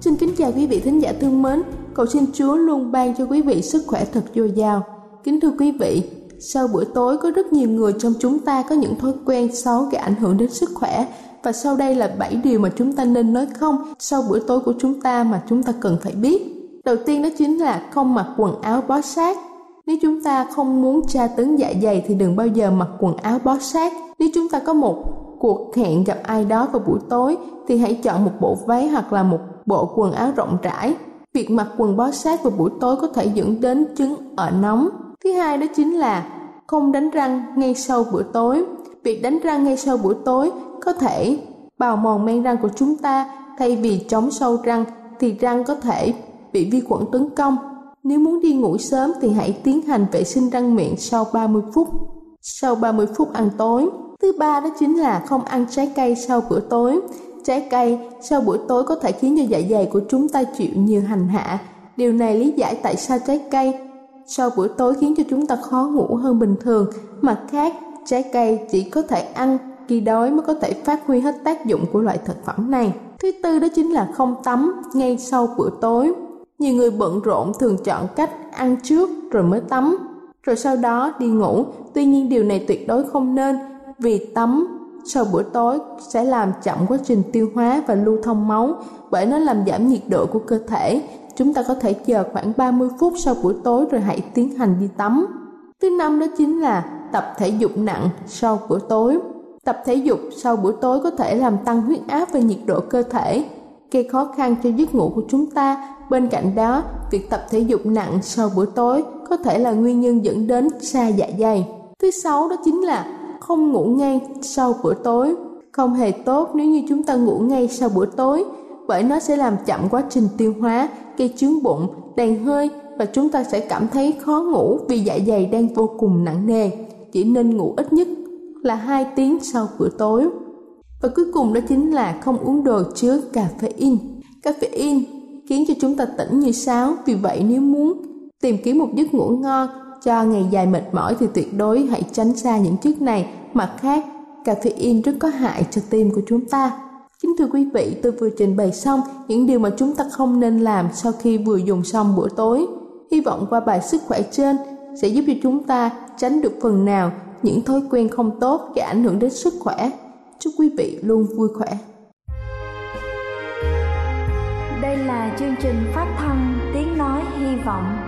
Xin kính chào quý vị thính giả thương mến, cầu xin Chúa luôn ban cho quý vị sức khỏe thật dồi dào. Kính thưa quý vị, sau bữa tối có rất nhiều người trong chúng ta có những thói quen xấu gây ảnh hưởng đến sức khỏe và sau đây là 7 điều mà chúng ta nên nói không sau bữa tối của chúng ta mà chúng ta cần phải biết. Đầu tiên đó chính là không mặc quần áo bó sát. Nếu chúng ta không muốn tra tấn dạ dày thì đừng bao giờ mặc quần áo bó sát. Nếu chúng ta có một cuộc hẹn gặp ai đó vào buổi tối thì hãy chọn một bộ váy hoặc là một bộ quần áo rộng rãi. Việc mặc quần bó sát vào buổi tối có thể dẫn đến chứng ở nóng. Thứ hai đó chính là không đánh răng ngay sau bữa tối. Việc đánh răng ngay sau bữa tối có thể bào mòn men răng của chúng ta thay vì chống sâu răng, thì răng có thể bị vi khuẩn tấn công. Nếu muốn đi ngủ sớm thì hãy tiến hành vệ sinh răng miệng sau 30 phút. Sau 30 phút ăn tối. Thứ ba đó chính là không ăn trái cây sau bữa tối. Trái cây sau buổi tối có thể khiến cho dạ dày của chúng ta chịu nhiều hành hạ. Điều này lý giải tại sao trái cây sau buổi tối khiến cho chúng ta khó ngủ hơn bình thường. Mặt khác, trái cây chỉ có thể ăn khi đói mới có thể phát huy hết tác dụng của loại thực phẩm này. Thứ tư đó chính là không tắm ngay sau bữa tối. Nhiều người bận rộn thường chọn cách ăn trước rồi mới tắm, rồi sau đó đi ngủ. Tuy nhiên điều này tuyệt đối không nên vì tắm sau bữa tối sẽ làm chậm quá trình tiêu hóa và lưu thông máu bởi nó làm giảm nhiệt độ của cơ thể. Chúng ta có thể chờ khoảng 30 phút sau buổi tối rồi hãy tiến hành đi tắm. Thứ năm đó chính là tập thể dục nặng sau bữa tối. Tập thể dục sau bữa tối có thể làm tăng huyết áp và nhiệt độ cơ thể, gây khó khăn cho giấc ngủ của chúng ta. Bên cạnh đó, việc tập thể dục nặng sau bữa tối có thể là nguyên nhân dẫn đến sa dạ dày. Thứ sáu đó chính là không ngủ ngay sau bữa tối. Không hề tốt nếu như chúng ta ngủ ngay sau bữa tối, bởi nó sẽ làm chậm quá trình tiêu hóa, gây chướng bụng, đàn hơi và chúng ta sẽ cảm thấy khó ngủ vì dạ dày đang vô cùng nặng nề. Chỉ nên ngủ ít nhất là 2 tiếng sau bữa tối. Và cuối cùng đó chính là không uống đồ chứa caffeine. Caffeine khiến cho chúng ta tỉnh như sáo, vì vậy nếu muốn tìm kiếm một giấc ngủ ngon cho ngày dài mệt mỏi thì tuyệt đối hãy tránh xa những chất này. Mặt khác, caffeine rất có hại cho tim của chúng ta. Kính thưa quý vị, tôi vừa trình bày xong những điều mà chúng ta không nên làm sau khi vừa dùng xong bữa tối. Hy vọng qua bài sức khỏe trên sẽ giúp cho chúng ta tránh được phần nào những thói quen không tốt gây ảnh hưởng đến sức khỏe. Chúc quý vị luôn vui khỏe. Đây là chương trình phát thanh Tiếng Nói Hy Vọng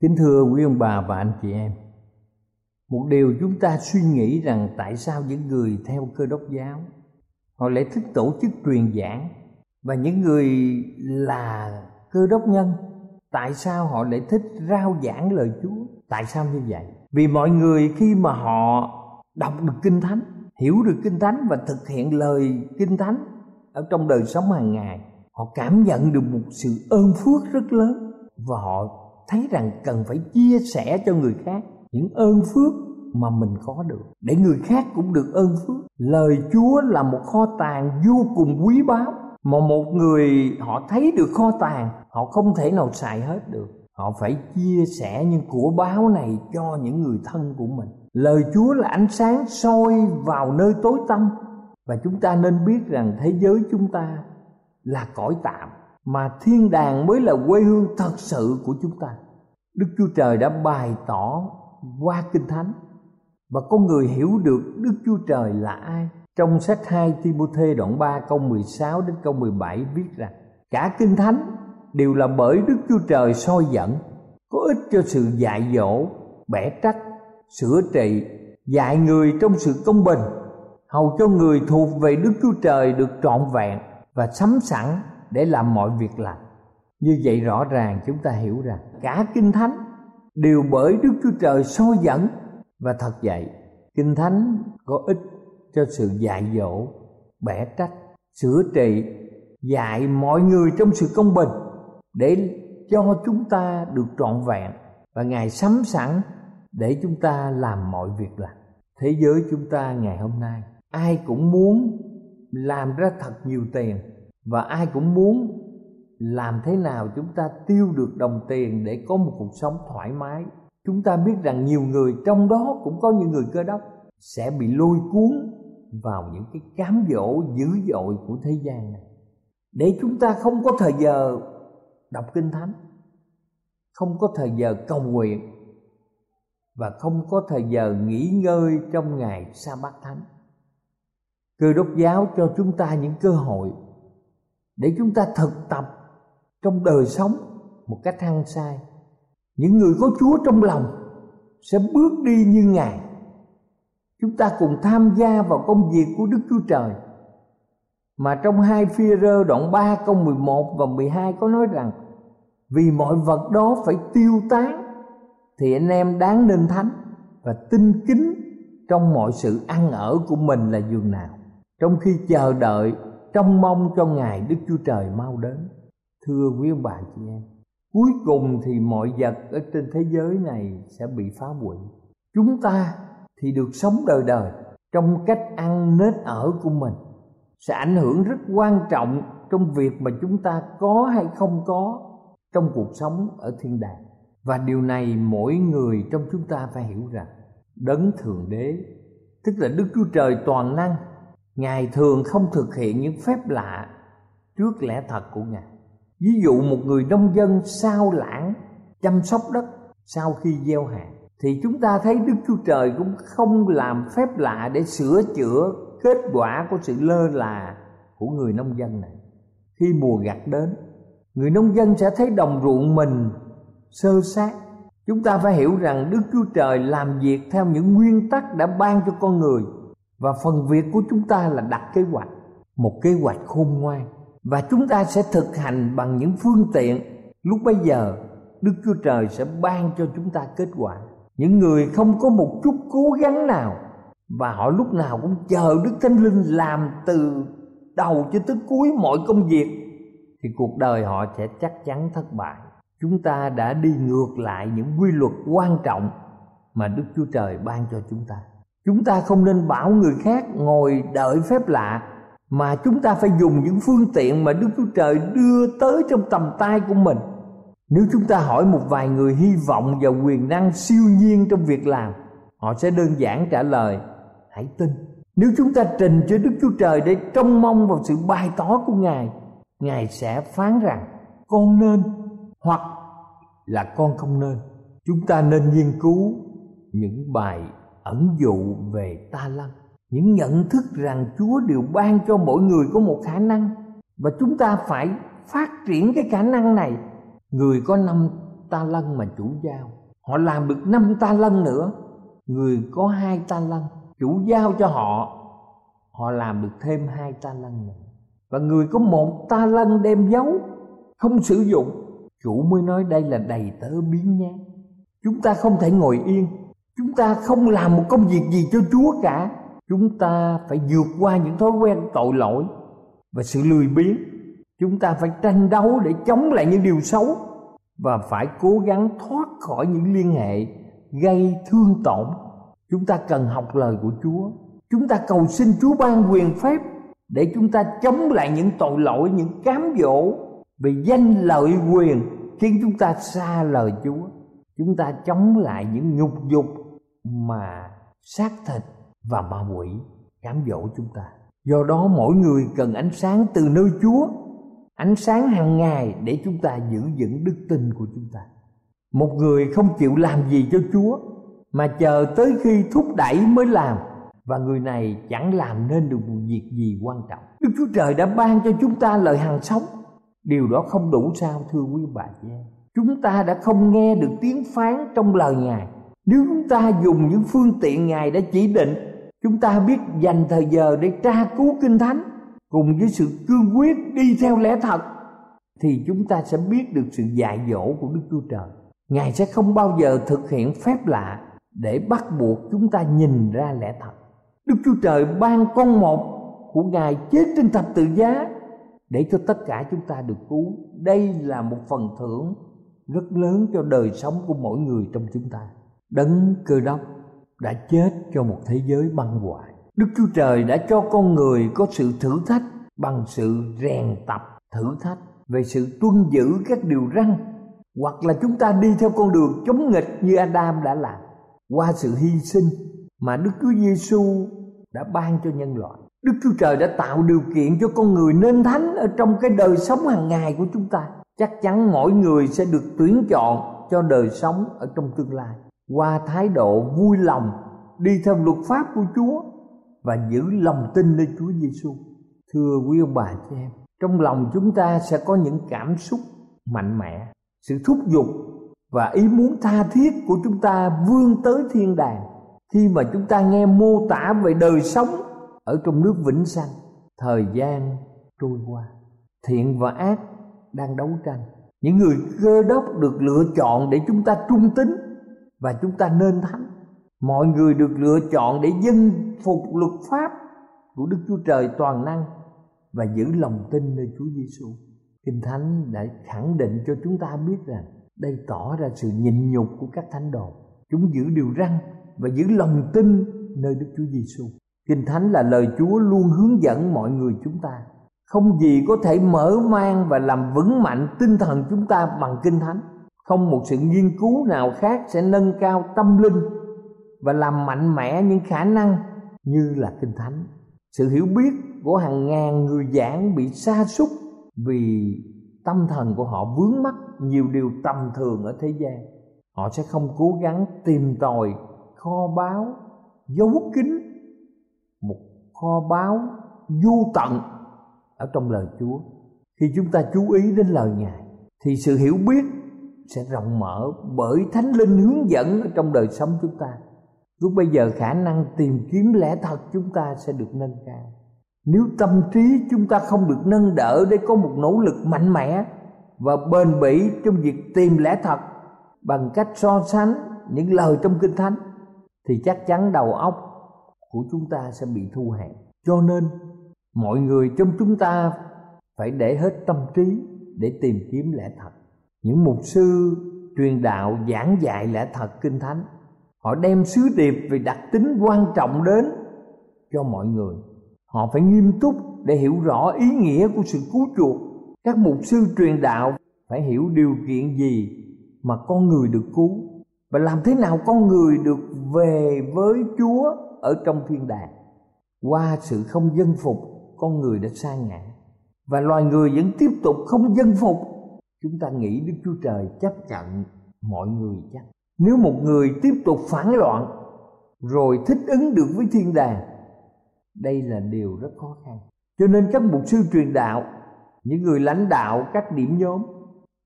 Kính thưa quý ông bà và anh chị em, Một điều chúng ta suy nghĩ rằng tại sao những người theo cơ đốc giáo, Họ lại thích tổ chức truyền giảng Và những người là cơ đốc nhân, Tại sao họ lại thích rao giảng lời Chúa? Tại sao như vậy? Vì mọi người khi mà họ đọc được Kinh Thánh, Hiểu được Kinh Thánh và thực hiện lời Kinh Thánh Ở trong đời sống hàng ngày, Họ cảm nhận được một sự ơn phước rất lớn Và họ thấy rằng cần phải chia sẻ cho người khác những ơn phước mà mình có được. Để người khác cũng được ơn phước. Lời chúa là một kho tàng vô cùng quý báu. Mà một người họ thấy được kho tàng, họ không thể nào xài hết được. Họ phải chia sẻ những của báo này cho những người thân của mình. Lời chúa là ánh sáng soi vào nơi tối tăm. Và chúng ta nên biết rằng thế giới chúng ta là cõi tạm mà thiên đàng mới là quê hương thật sự của chúng ta. Đức chúa trời đã bày tỏ qua kinh thánh. Và con người hiểu được đức chúa trời là ai. Trong sách 2 Timôthê đoạn 3 câu 16 đến câu 17 viết rằng cả kinh thánh đều là bởi Đức Chúa Trời soi dẫn có ích cho sự dạy dỗ, bẻ trách, sửa trị, dạy người trong sự công bình, hầu cho người thuộc về Đức Chúa Trời được trọn vẹn và sắm sẵn để làm mọi việc lành. Như vậy rõ ràng chúng ta hiểu rằng cả Kinh Thánh đều bởi Đức Chúa Trời soi dẫn và thật vậy Kinh Thánh có ích cho sự dạy dỗ, bẻ trách, sửa trị, dạy mọi người trong sự công bình để cho chúng ta được trọn vẹn và Ngài sắm sẵn để chúng ta làm mọi việc lành. Thế giới chúng ta ngày hôm nay ai cũng muốn làm ra thật nhiều tiền và ai cũng muốn làm thế nào chúng ta tiêu được đồng tiền để có một cuộc sống thoải mái. Chúng ta biết rằng nhiều người, trong đó cũng có những người cơ đốc, sẽ bị lôi cuốn vào những cái cám dỗ dữ dội của thế gian này. Để chúng ta không có thời giờ đọc kinh thánh, không có thời giờ cầu nguyện, và không có thời giờ nghỉ ngơi trong ngày sa bát thánh, cơ đốc giáo cho chúng ta những cơ hội để chúng ta thực tập trong đời sống một cách hăng sai những người có chúa trong lòng sẽ bước đi như ngài. Chúng ta cùng tham gia vào công việc của đức chúa trời. Mà trong hai phi rơ đoạn 3 câu 11 và 12 có nói rằng, vì mọi vật đó phải tiêu tán, thì anh em đáng nên thánh và tinh kính trong mọi sự ăn ở của mình là giường nào. Trong khi chờ đợi trông mong cho ngày đức chúa trời mau đến. Thưa quý ông bà chị em, cuối cùng thì mọi vật ở trên thế giới này sẽ bị phá hủy. Chúng ta thì được sống đời đời trong cách ăn nết ở của mình, sẽ ảnh hưởng rất quan trọng trong việc mà chúng ta có hay không có trong cuộc sống ở thiên đàng. Và điều này mỗi người trong chúng ta phải hiểu rằng, đấng thượng đế, tức là đức chúa trời toàn năng ngài thường không thực hiện những phép lạ trước lẽ thật của ngài. Ví dụ một người nông dân sao lãng chăm sóc đất sau khi gieo hạt, thì chúng ta thấy đức chúa trời cũng không làm phép lạ để sửa chữa kết quả của sự lơ là của người nông dân này. Khi mùa gặt đến, người nông dân sẽ thấy đồng ruộng mình sơ sát. Chúng ta phải hiểu rằng đức chúa trời làm việc theo những nguyên tắc đã ban cho con người và phần việc của chúng ta là đặt kế hoạch, một kế hoạch khôn ngoan. Và chúng ta sẽ thực hành bằng những phương tiện. Lúc bây giờ, đức chúa trời sẽ ban cho chúng ta kết quả. Những người không có một chút cố gắng nào, và họ lúc nào cũng chờ đức thánh linh làm từ đầu cho tới cuối mọi công việc, thì cuộc đời họ sẽ chắc chắn thất bại. Chúng ta đã đi ngược lại những quy luật quan trọng mà đức chúa trời ban cho chúng ta chúng ta không nên bảo người khác ngồi đợi phép lạ, mà chúng ta phải dùng những phương tiện mà đức chúa trời đưa tới trong tầm tay của mình. Nếu chúng ta hỏi một vài người hy vọng vào quyền năng siêu nhiên trong việc làm, họ sẽ đơn giản trả lời, hãy tin. Nếu chúng ta trình cho đức chúa trời để trông mong vào sự bày tỏ của ngài ngài sẽ phán rằng, con nên, hoặc là, con không nên. Chúng ta nên nghiên cứu những bài ẩn dụ về ta lăng. Những nhận thức rằng chúa đều ban cho mỗi người có một khả năng và chúng ta phải phát triển cái khả năng này. Người có năm ta lân mà chủ giao, họ làm được năm ta lân nữa. Người có hai ta lân chủ giao cho họ họ làm được thêm hai ta lân nữa. Và người có một ta lân đem giấu, không sử dụng, chủ mới nói đây là đầy tớ biến nhát. Chúng ta không thể ngồi yên chúng ta không làm một công việc gì cho chúa cả. Chúng ta phải vượt qua những thói quen tội lỗi và sự lười biếng. Chúng ta phải tranh đấu để chống lại những điều xấu và phải cố gắng thoát khỏi những liên hệ gây thương tổn. Chúng ta cần học lời của chúa. Chúng ta cầu xin chúa ban quyền phép để chúng ta chống lại những tội lỗi, những cám dỗ vì danh lợi quyền khiến chúng ta xa lời chúa. Chúng ta chống lại những nhục dục mà xác thịt và ma quỷ cám dỗ chúng ta. Do đó mỗi người cần ánh sáng từ nơi chúa, ánh sáng hàng ngày để chúng ta giữ vững đức tin của chúng ta. Một người không chịu làm gì cho chúa, mà chờ tới khi thúc đẩy mới làm, và người này chẳng làm nên được một việc gì quan trọng. Đức chúa trời đã ban cho chúng ta lời hàng sống. Điều đó không đủ sao, thưa quý bà chị em. Chúng ta đã không nghe được tiếng phán trong lời ngài nếu chúng ta dùng những phương tiện ngài đã chỉ định, chúng ta biết dành thời giờ để tra cứu kinh thánh cùng với sự cương quyết đi theo lẽ thật, thì chúng ta sẽ biết được sự dạy dỗ của đức chúa trời. Ngài sẽ không bao giờ thực hiện phép lạ để bắt buộc chúng ta nhìn ra lẽ thật. Đức chúa trời ban con một của ngài chết trên thập tự giá để cho tất cả chúng ta được cứu. Đây là một phần thưởng rất lớn cho đời sống của mỗi người trong chúng ta đấng cơ đốc đã chết cho một thế giới băng hoại Đức Chúa Trời đã cho con người có sự thử thách bằng sự rèn tập thử thách về sự tuân giữ các điều răn, hoặc là chúng ta đi theo con đường chống nghịch như Adam đã làm qua sự hy sinh mà Đức Chúa Giêsu đã ban cho nhân loại. Đức Chúa Trời đã tạo điều kiện cho con người nên thánh ở trong cái đời sống hàng ngày của chúng ta. Chắc chắn mỗi người sẽ được tuyển chọn cho đời sống ở trong tương lai qua thái độ vui lòng đi theo luật pháp của Chúa và giữ lòng tin nơi Chúa Giêsu. Thưa quý ông bà chị em, trong lòng chúng ta sẽ có những cảm xúc mạnh mẽ, sự thúc giục và ý muốn tha thiết của chúng ta vươn tới thiên đàng khi mà chúng ta nghe mô tả về đời sống ở trong nước vĩnh sanh thời gian trôi qua thiện và ác đang đấu tranh những người cơ đốc được lựa chọn để chúng ta trung tín và chúng ta nên thánh mọi người được lựa chọn để dân phục luật pháp của Đức Chúa Trời toàn năng và giữ lòng tin nơi Chúa Giêsu. Kinh Thánh đã khẳng định cho chúng ta biết rằng đây tỏ ra sự nhịn nhục của các thánh đồ. Chúng giữ điều răn và giữ lòng tin nơi Đức Chúa Giêsu. Kinh Thánh là lời Chúa luôn hướng dẫn mọi người chúng ta. Không gì có thể mở mang và làm vững mạnh tinh thần chúng ta bằng Kinh Thánh. Không một sự nghiên cứu nào khác sẽ nâng cao tâm linh và làm mạnh mẽ những khả năng như là Kinh Thánh. Sự hiểu biết của hàng ngàn người giảng bị sa sút vì tâm thần của họ vướng mắc nhiều điều tầm thường ở thế gian. Họ sẽ không cố gắng tìm tòi, kho báu, giấu kín một kho báu vô tận ở trong lời Chúa. Khi chúng ta chú ý đến lời Ngài, thì sự hiểu biết sẽ rộng mở bởi Thánh Linh hướng dẫn trong đời sống chúng ta. Lúc bây giờ khả năng tìm kiếm lẽ thật chúng ta sẽ được nâng cao. Nếu tâm trí chúng ta không được nâng đỡ để có một nỗ lực mạnh mẽ và bền bỉ trong việc tìm lẽ thật bằng cách so sánh những lời trong Kinh Thánh, thì chắc chắn đầu óc của chúng ta sẽ bị thu hẹp. Cho nên, mọi người trong chúng ta phải để hết tâm trí để tìm kiếm lẽ thật. Những mục sư truyền đạo giảng dạy lẽ thật kinh thánh, họ đem sứ điệp về đặc tính quan trọng đến cho mọi người. Họ phải nghiêm túc để hiểu rõ ý nghĩa của sự cứu chuộc. Các mục sư truyền đạo phải hiểu điều kiện gì mà con người được cứu và làm thế nào con người được về với chúa ở trong thiên đàng. Qua sự không dân phục, con người đã sa ngã. Và loài người vẫn tiếp tục không dân phục chúng ta nghĩ đức chúa trời chấp nhận mọi người chắc. Nếu một người tiếp tục phản loạn, rồi thích ứng được với thiên đàng, đây là điều rất khó khăn. Cho nên các mục sư truyền đạo, những người lãnh đạo các điểm nhóm,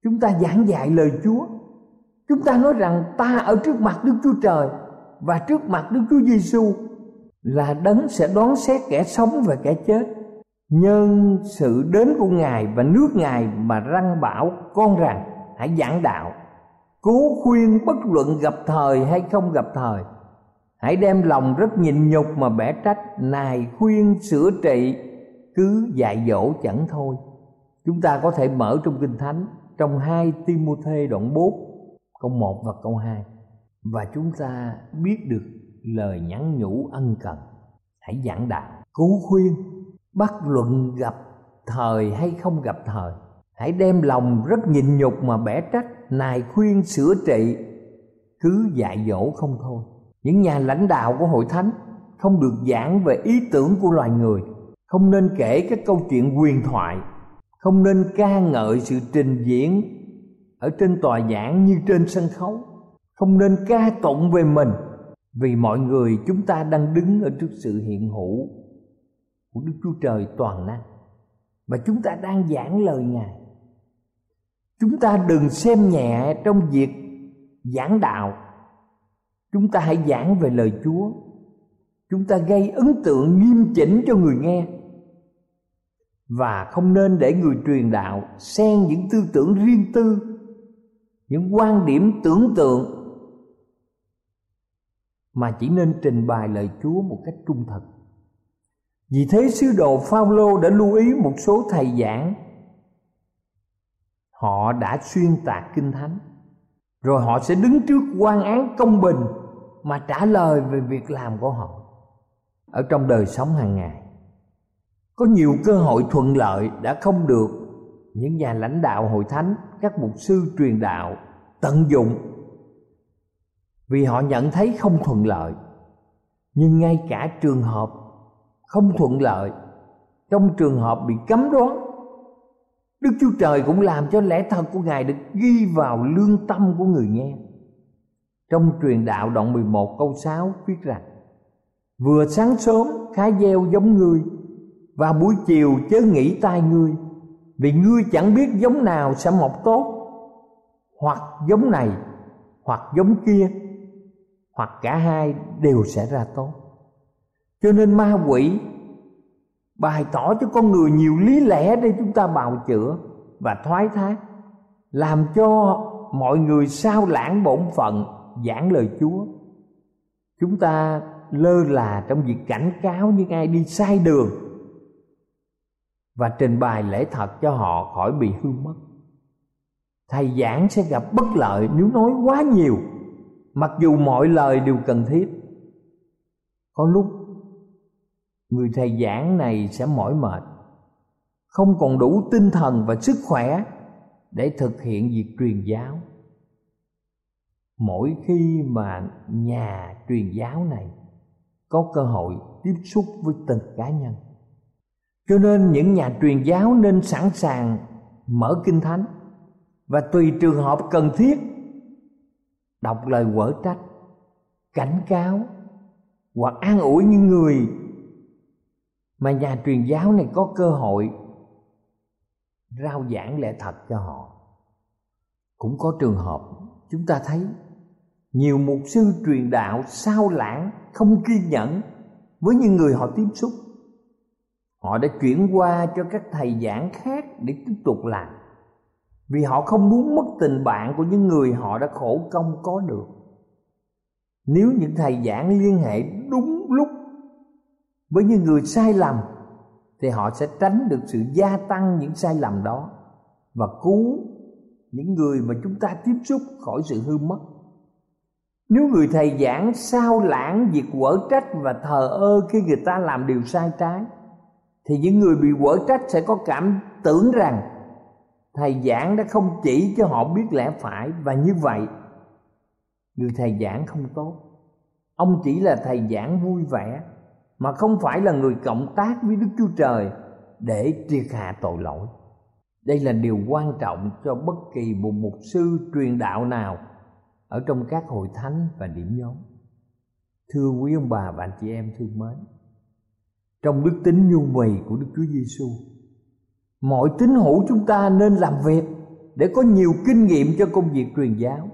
chúng ta giảng dạy lời chúa. Chúng ta nói rằng ta ở trước mặt đức chúa trời và trước mặt đức chúa giêsu là đấng sẽ đoán xét kẻ sống và kẻ chết nhân sự đến của ngài và nước ngài mà răng bảo con rằng, hãy giảng đạo cố khuyên bất luận gặp thời hay không gặp thời. Hãy đem lòng rất nhịn nhục mà bẻ trách, nài khuyên sửa trị, cứ dạy dỗ chẳng thôi. Chúng ta có thể mở trong kinh thánh, trong hai Timôthê đoạn 4 câu 1 và câu 2 và chúng ta biết được lời nhắn nhủ ân cần. Hãy giảng đạo, cứu khuyên bất luận gặp thời hay không gặp thời, hãy đem lòng rất nhịn nhục mà bẻ trách, nài khuyên sửa trị. Cứ dạy dỗ không thôi. Những nhà lãnh đạo của hội thánh không được giảng về ý tưởng của loài người. Không nên kể các câu chuyện huyền thoại. Không nên ca ngợi sự trình diễn ở trên tòa giảng như trên sân khấu. Không nên ca tụng về mình, vì mọi người chúng ta đang đứng ở trước sự hiện hữu của Đức Chúa Trời toàn năng và chúng ta đang giảng lời Ngài. Chúng ta đừng xem nhẹ trong việc giảng đạo. Chúng ta hãy giảng về lời Chúa. Chúng ta gây ấn tượng nghiêm chỉnh cho người nghe và không nên để người truyền đạo xen những tư tưởng riêng tư, những quan điểm tưởng tượng, mà chỉ nên trình bày lời Chúa một cách trung thực. Vì thế sứ đồ Phaolô đã lưu ý một số thầy giảng. Họ đã xuyên tạc kinh thánh. Rồi họ sẽ đứng trước quan án công bình mà trả lời về việc làm của họ. ở trong đời sống hàng ngày, có nhiều cơ hội thuận lợi đã không được. Những nhà lãnh đạo hội thánh, các mục sư truyền đạo tận dụng. Vì họ nhận thấy không thuận lợi. Nhưng ngay cả trường hợp không thuận lợi. Trong trường hợp bị cấm đoán, đức chúa trời cũng làm cho lẽ thật của ngài được ghi vào lương tâm của người nghe. Trong truyền đạo đoạn 11 câu 6 viết rằng, Vừa sáng sớm, khá gieo giống ngươi, Và buổi chiều chớ nghĩ tai ngươi, Vì ngươi chẳng biết giống nào sẽ mọc tốt, Hoặc giống này, Hoặc giống kia, Hoặc cả hai đều sẽ ra tốt. Cho nên ma quỷ Bày tỏ cho con người nhiều lý lẽ để chúng ta bào chữa Và thoái thác, Làm cho mọi người sao lãng bổn phận, giảng lời Chúa. Chúng ta lơ là trong việc cảnh cáo những ai đi sai đường và trình bày lễ thật cho họ khỏi bị hư mất. Thầy giảng sẽ gặp bất lợi nếu nói quá nhiều, mặc dù mọi lời đều cần thiết. Có lúc người thầy giảng này sẽ mỏi mệt. Không còn đủ tinh thần và sức khỏe để thực hiện việc truyền giáo. Mỗi khi mà nhà truyền giáo này có cơ hội tiếp xúc với từng cá nhân. Cho nên những nhà truyền giáo nên sẵn sàng mở kinh thánh và tùy trường hợp cần thiết đọc lời quở trách, cảnh cáo hoặc an ủi những người mà nhà truyền giáo này có cơ hội rao giảng lẽ thật cho họ. Cũng có trường hợp chúng ta thấy nhiều mục sư truyền đạo sao lãng, không kiên nhẫn với những người họ tiếp xúc. Họ đã chuyển qua cho các thầy giảng khác để tiếp tục làm. Vì họ không muốn mất tình bạn của những người họ đã khổ công có được. Nếu những thầy giảng liên hệ đúng lúc với những người sai lầm thì họ sẽ tránh được sự gia tăng những sai lầm đó và cứu những người mà chúng ta tiếp xúc khỏi sự hư mất. Nếu người thầy giảng sao lãng việc quở trách và thờ ơ khi người ta làm điều sai trái, thì những người bị quở trách sẽ có cảm tưởng rằng thầy giảng đã không chỉ cho họ biết lẽ phải và như vậy, người thầy giảng không tốt. Ông chỉ là thầy giảng vui vẻ mà không phải là người cộng tác với đức chúa trời để triệt hạ tội lỗi đây là điều quan trọng cho bất kỳ một mục sư truyền đạo nào ở trong các hội thánh và điểm nhóm. Thưa quý ông bà và anh chị em thương mến, trong đức tính nhu mì của Đức Chúa Giêsu, mọi tín hữu chúng ta nên làm việc để có nhiều kinh nghiệm cho công việc truyền giáo.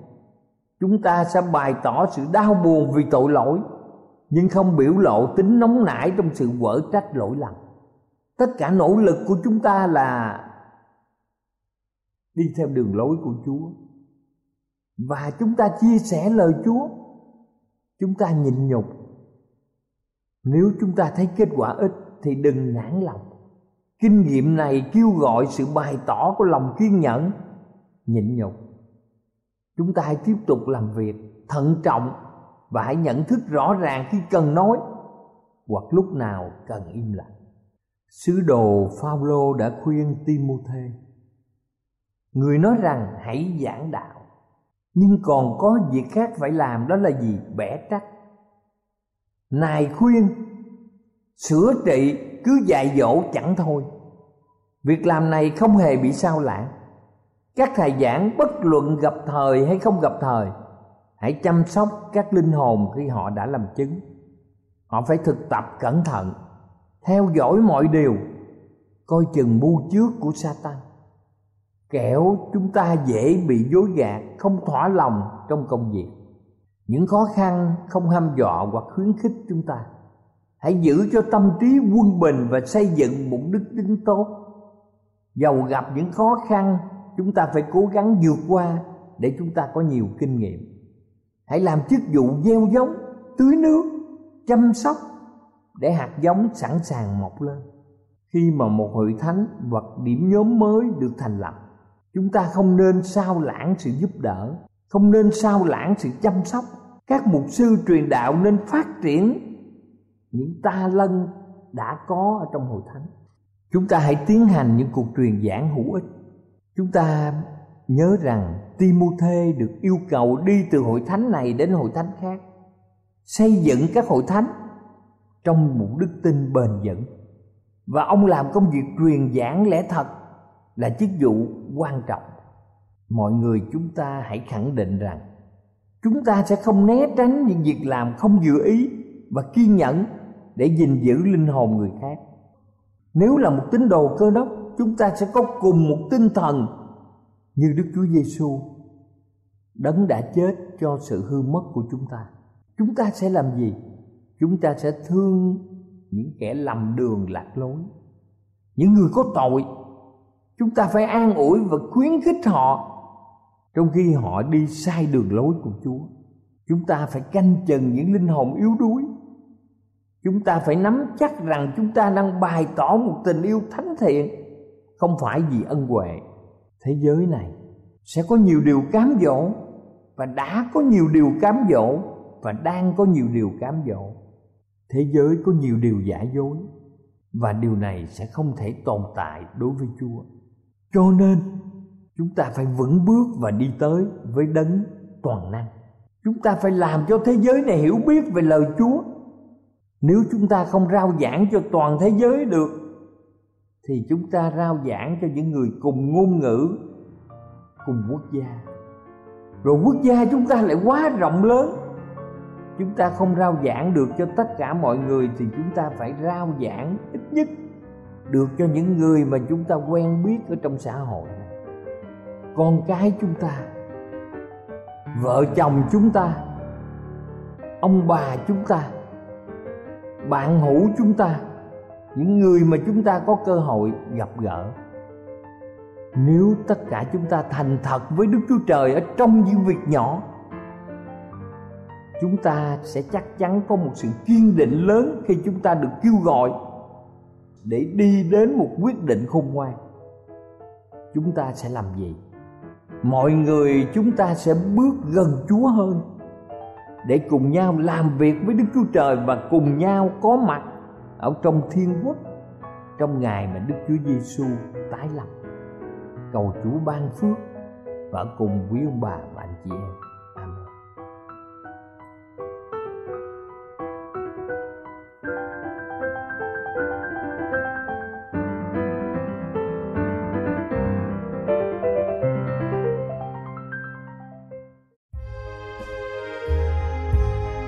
Chúng ta sẽ bày tỏ sự đau buồn vì tội lỗi, nhưng không biểu lộ tính nóng nảy trong sự vỡ trách lỗi lầm. Tất cả nỗ lực của chúng ta là đi theo đường lối của Chúa. Và chúng ta chia sẻ lời Chúa. Chúng ta nhịn nhục. Nếu chúng ta thấy kết quả ít thì đừng nản lòng. Kinh nghiệm này kêu gọi sự bày tỏ của lòng kiên nhẫn, nhịn nhục. Chúng ta hãy tiếp tục làm việc thận trọng và hãy nhận thức rõ ràng khi cần nói, hoặc lúc nào cần im lặng. Sứ đồ Phaolô đã khuyên Timôthê, người nói rằng hãy giảng đạo, nhưng còn có việc khác phải làm, đó là gì? Bẻ trách. Nài khuyên, sửa trị cứ dạy dỗ chẳng thôi. Việc làm này không hề bị sao lãng. Các thầy giảng bất luận gặp thời hay không gặp thời hãy chăm sóc các linh hồn khi họ đã làm chứng. Họ phải thực tập cẩn thận, theo dõi mọi điều, coi chừng mưu trước của Satan. Kẻo chúng ta dễ bị dối gạt, không thỏa lòng trong công việc. Những khó khăn không ham dọa hoặc khuyến khích chúng ta. Hãy giữ cho tâm trí quân bình và xây dựng một đức tính tốt. Dầu gặp những khó khăn, chúng ta phải cố gắng vượt qua để chúng ta có nhiều kinh nghiệm hãy làm chức vụ gieo giống, tưới nước, chăm sóc để hạt giống sẵn sàng mọc lên. Khi mà một hội thánh hoặc điểm nhóm mới được thành lập, chúng ta không nên sao lãng sự giúp đỡ, không nên sao lãng sự chăm sóc. Các mục sư truyền đạo nên phát triển những ta lân đã có ở trong hội thánh. Chúng ta hãy tiến hành những cuộc truyền giảng hữu ích. Chúng ta nhớ rằng Timôthê được yêu cầu đi từ hội thánh này đến hội thánh khác, xây dựng các hội thánh trong một đức tin bền vững. Và ông làm công việc truyền giảng lẽ thật là chức vụ quan trọng. Mọi người chúng ta hãy khẳng định rằng chúng ta sẽ không né tránh những việc làm không dự ý và kiên nhẫn để gìn giữ linh hồn người khác. Nếu là một tín đồ cơ đốc, chúng ta sẽ có cùng một tinh thần như Đức Chúa Giêsu đấng đã chết cho sự hư mất của chúng ta. Chúng ta sẽ làm gì? Chúng ta sẽ thương những kẻ lầm đường lạc lối. Những người có tội, chúng ta phải an ủi và khuyến khích họ. Trong khi họ đi sai đường lối của chúa, chúng ta phải canh chừng những linh hồn yếu đuối. Chúng ta phải nắm chắc rằng chúng ta đang bày tỏ một tình yêu thánh thiện, không phải vì ân huệ thế giới này sẽ có nhiều điều cám dỗ và đã có nhiều điều cám dỗ và đang có nhiều điều cám dỗ. Thế giới có nhiều điều giả dối và điều này sẽ không thể tồn tại đối với chúa. Cho nên, chúng ta phải vững bước và đi tới với đấng toàn năng. Chúng ta phải làm cho thế giới này hiểu biết về lời chúa. Nếu chúng ta không rao giảng cho toàn thế giới được thì chúng ta rao giảng cho những người cùng ngôn ngữ, cùng quốc gia. Rồi quốc gia chúng ta lại quá rộng lớn. Chúng ta không rao giảng được cho tất cả mọi người thì chúng ta phải rao giảng ít nhất được cho những người mà chúng ta quen biết ở trong xã hội. Con cái chúng ta, vợ chồng chúng ta, ông bà chúng ta, bạn hữu chúng ta những người mà chúng ta có cơ hội gặp gỡ, nếu tất cả chúng ta thành thật với đức chúa trời ở trong những việc nhỏ, chúng ta sẽ chắc chắn có một sự kiên định lớn khi chúng ta được kêu gọi để đi đến một quyết định khôn ngoan. Chúng ta sẽ làm gì? Mọi người chúng ta sẽ bước gần chúa hơn để cùng nhau làm việc với đức chúa trời và cùng nhau có mặt ở trong thiên quốc, trong ngày mà đức chúa giêsu tái lập, cầu chúa ban phước và cùng quý ông bà và anh chị em.